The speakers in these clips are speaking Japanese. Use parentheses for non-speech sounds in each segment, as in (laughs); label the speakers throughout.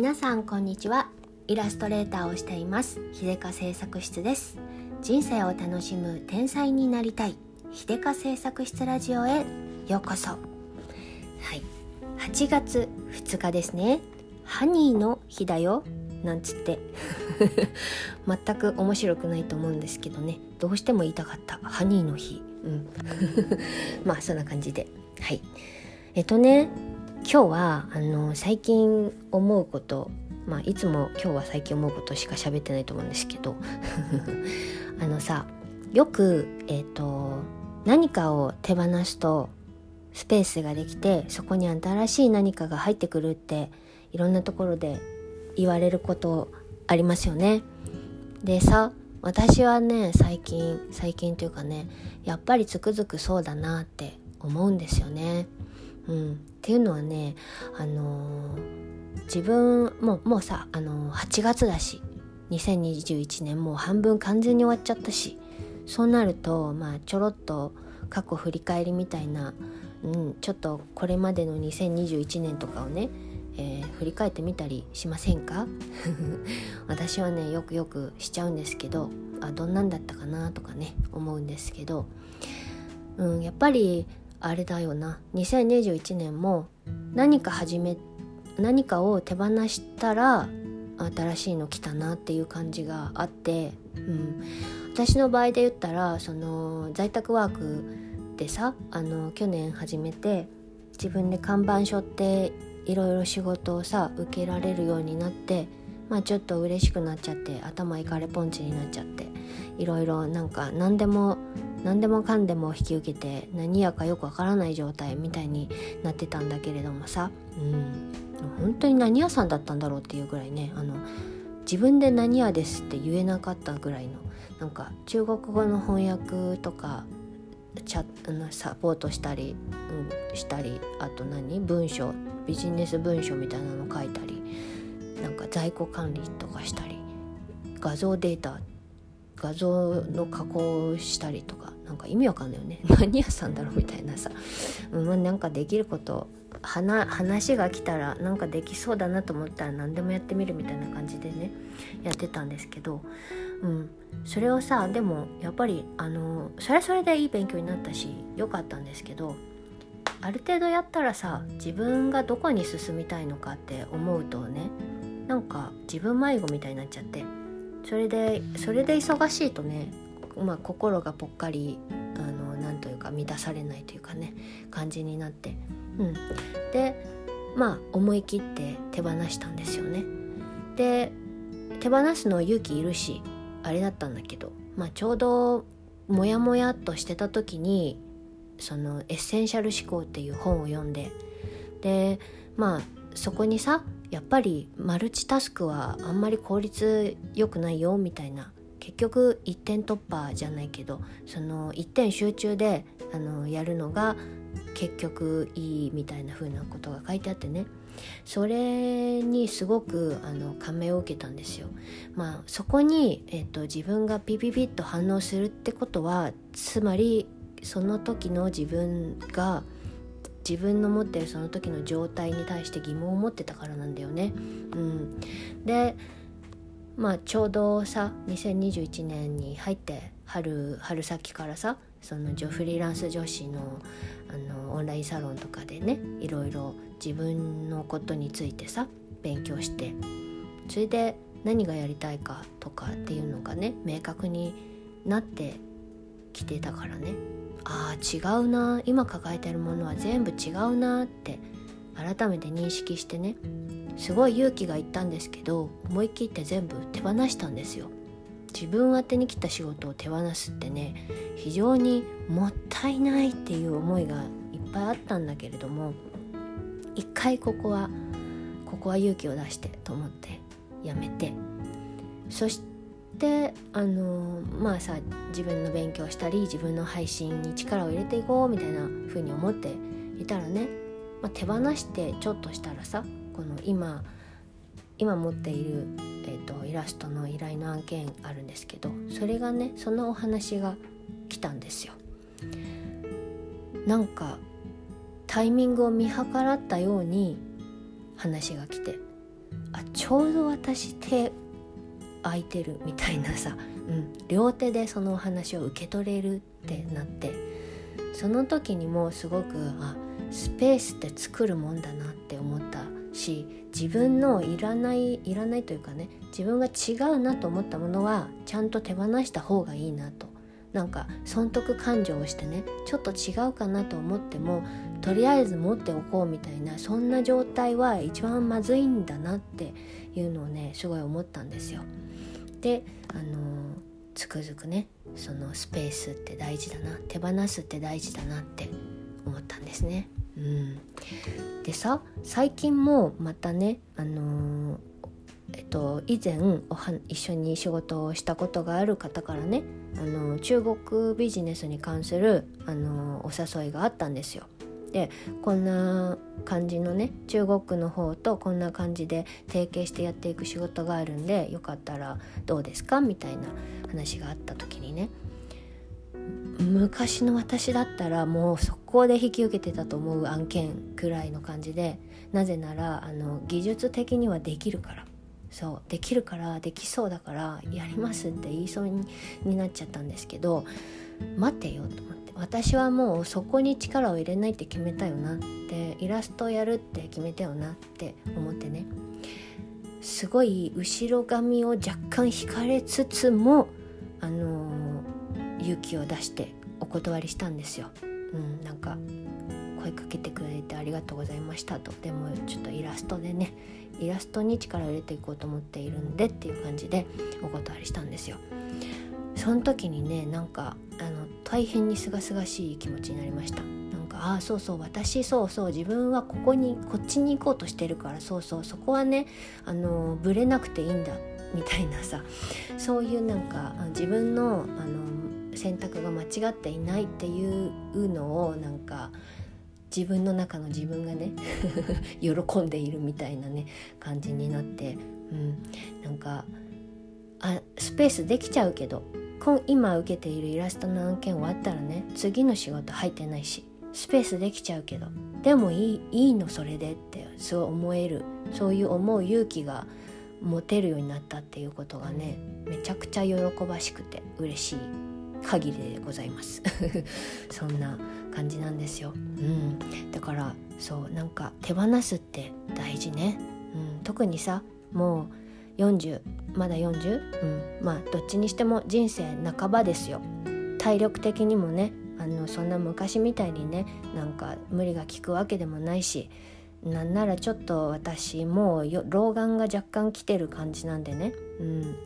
Speaker 1: 皆さんこんにちは。イラストレーターをしています。秀香製作室です。人生を楽しむ天才になりたい。秀香製作室ラジオへ。ようこそ。はい。8月2日ですね。ハニーの日だよ。なんつって。(laughs) 全く面白くないと思うんですけどね。どうしても言いたかった。ハニーの日。うん。(laughs) まあそんな感じで。はい。えっとね。今日はあの最近思うことまあいつも今日は最近思うことしか喋ってないと思うんですけど (laughs) あのさよくえっ、と何かを手放すとスペースができてそこに新しい何かが入ってくるっていろんなところで言われることありますよね。でさ私はね最近最近というかねやっぱりつくづくそうだなって思うんですよね。うん、っていうのはね、あのー、自分ももうさ、あのー、8月だし2021年もう半分完全に終わっちゃったしそうなるとまあちょろっと過去振り返りみたいな、うん、ちょっとこれまでの2021年とかをね、えー、振り返ってみたりしませんか？(laughs) 私はねよくよくしちゃうんですけどあどんなんだったかなとかね思うんですけど、うん、やっぱりあれだよな。2021年も何か始め何かを手放したら新しいの来たなっていう感じがあって、うん、私の場合で言ったらその在宅ワークでさあの去年始めて自分で看板書っていろいろ仕事をさ受けられるようになってまあちょっと嬉しくなっちゃって頭いかれポンチになっちゃっていろいろなんか何でも何でもかんでも引き受けて何やかよくわからない状態みたいになってたんだけれどもさ、うん、本当に何屋さんだったんだろうっていうぐらいね。あの自分で何屋ですって言えなかったぐらいのなんか中国語の翻訳とかチャサポートしたり、うん、したりあと何？文章ビジネス文書みたいなの書いたりなんか在庫管理とかしたり画像データ画像の加工したりとか。なんか意味わかんないよね。(laughs) 何屋さんだろうみたいなさ、うん、なんかできること話が来たらなんかできそうだなと思ったら何でもやってみるみたいな感じでねやってたんですけど、うん、それをさでもやっぱりあのそれはそれでいい勉強になったし良かったんですけどある程度やったらさ自分がどこに進みたいのかって思うとねなんか自分迷子みたいになっちゃってそれでそれで忙しいとね、まあ、心がぽっかりあのなんというか満たされないというかね感じになって、うん、でまあ思い切って手放したんですよね。で手放すの勇気いるしあれだったんだけど、まあ、ちょうどモヤモヤっとしてた時にその「エッセンシャル思考」っていう本を読んででまあそこにさやっぱりマルチタスクはあんまり効率良くないよみたいな結局一点突破じゃないけどその一点集中であのやるのが結局いいみたいな風なことが書いてあってねそれにすごくあの感銘を受けたんですよ。まあそこに、えっと、自分がピピピッと反応するってことはつまりその時の自分が自分の持ってるその時の状態に対して疑問を持ってたからなんだよね。うん、でまあちょうどさ2021年に入って春春先からさそのフリーランス女子のあのオンラインサロンとかでねいろいろ自分のことについてさ勉強してそれで何がやりたいかとかっていうのがね明確になってきてたからね。ああ違うな今抱えてるものは全部違うなって改めて認識してねすごい勇気がいったんですけど思い切って全部手放したんですよ。自分宛てに来た仕事を手放すってね非常にもったいないっていう思いがいっぱいあったんだけれども一回ここはここは勇気を出してと思ってやめて。そしてあのまあさ自分の勉強したり自分の配信に力を入れていこうみたいな風に思っていたらね、まあ、手放してちょっとしたらさこの今今持っている、えーと、イラストの依頼の案件あるんですけどそれがねそのお話が来たんですよ。なんかタイミングを見計らったように話が来てあちょうど私手空いてるみたいなさ、うん、両手でそのお話を受け取れるってなってその時にもうすごくあスペースって作るもんだなって思ったし自分のいらないいらないというかね自分が違うなと思ったものはちゃんと手放した方がいいなとなんか損得感情をしてねちょっと違うかなと思ってもとりあえず持っておこうみたいなそんな状態は一番まずいんだなっていうのをねすごい思ったんですよ。であのつくづくねそのスペースって大事だな手放すって大事だなって思ったんですね。うん、でさ最近もまたねあのー、えっと以前おは一緒に仕事をしたことがある方からねあの中国ビジネスに関するあのお誘いがあったんですよ。でこんな感じのね中国の方とこんな感じで提携してやっていく仕事があるんでよかったらどうですか？みたいな話があった時にね。昔の私だったらもう速攻で引き受けてたと思う案件くらいの感じでなぜならあの技術的にはできるから。そうできるからできそうだからやりますって言いそうになっちゃったんですけど待てよと思って。私はもうそこに力を入れないって決めたよなってイラストやるって決めたよなって思ってね。すごい後ろ髪を若干引かれつつもあの、勇気を出してお断りしたんですよ。うん、なんか声かけてくれてありがとうございましたと。でもちょっとイラストでねイラストに力を入れていこうと思っているんでっていう感じでお断りしたんですよ。その時にねなんかあの大変にすがすがしい気持ちになりました。なんかああそうそう私そうそう自分はここにこっちに行こうとしてるからそうそうそこはねあのブレなくていいんだみたいなさ。そういうなんか自分のあの選択が間違っていないっていうのをなんか自分の中の自分がね (laughs) 喜んでいるみたいなね感じになって、うん、なんかあスペースできちゃうけど今受けているイラストの案件終わったらね次の仕事入ってないしスペースできちゃうけどでもいいいいのそれでってそう思えるそういう思う勇気が持てるようになったっていうことがねめちゃくちゃ喜ばしくて嬉しい。限りでございます。(laughs) そんな感じなんですよ、うん、だからそうなんか手放すって大事ね、うん、特にさもう40まだ40、うん、まあどっちにしても人生半ばですよ。体力的にもねあのそんな昔みたいにねなんか無理が効くわけでもないしなんならちょっと私もう老眼が若干来てる感じなんでね、うん、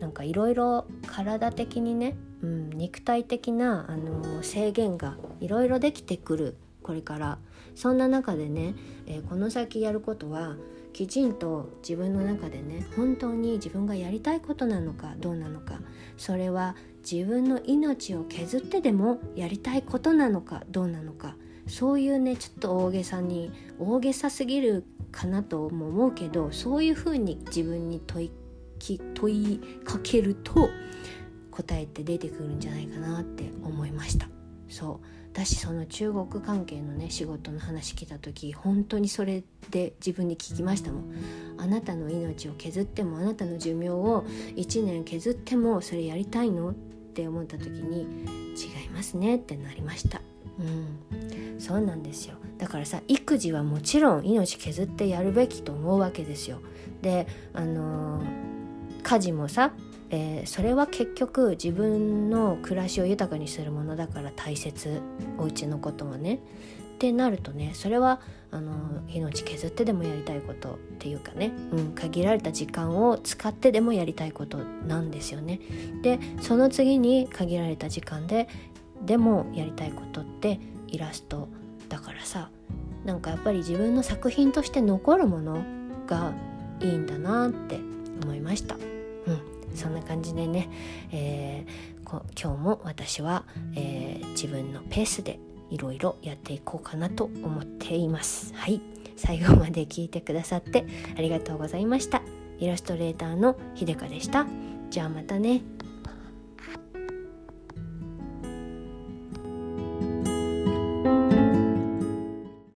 Speaker 1: なんかいろいろ体的にね、うん、肉体的な、あの制限がいろいろできてくる。これから。そんな中でね、えー、この先やることはきちんと自分の中でね本当に自分がやりたいことなのかどうなのか。それは自分の命を削ってでもやりたいことなのかどうなのか。そういうねちょっと大げさに大げさすぎるかなとも思うけどそういうふうに自分に問い問いかけると答えって出てくるんじゃないかなって思いました。そう。私その中国関係のね仕事の話来た時本当にそれで自分に聞きましたもん。あなたの命を削ってもあなたの寿命を1年削ってもそれやりたいの？って思った時に違いますねってなりました。うん。そうなんですよ。だからさ育児はもちろん命削ってやるべきと思うわけですよ。であのー、家事もさえー、それは結局自分の暮らしを豊かにするものだから大切。お家のことはね。ってなるとねそれはあの命削ってでもやりたいことっていうかね、うん、限られた時間を使ってでもやりたいことなんですよね。でその次に限られた時間ででもやりたいことってイラストだからさなんかやっぱり自分の作品として残るものがいいんだなって思いました。うんそんな感じでね、えー、今日も私は、えー、自分のペースでいろいろやっていこうかなと思っています。はい最後まで聞いてくださってありがとうございました。イラストレーターのひでかでした。じゃあまたね。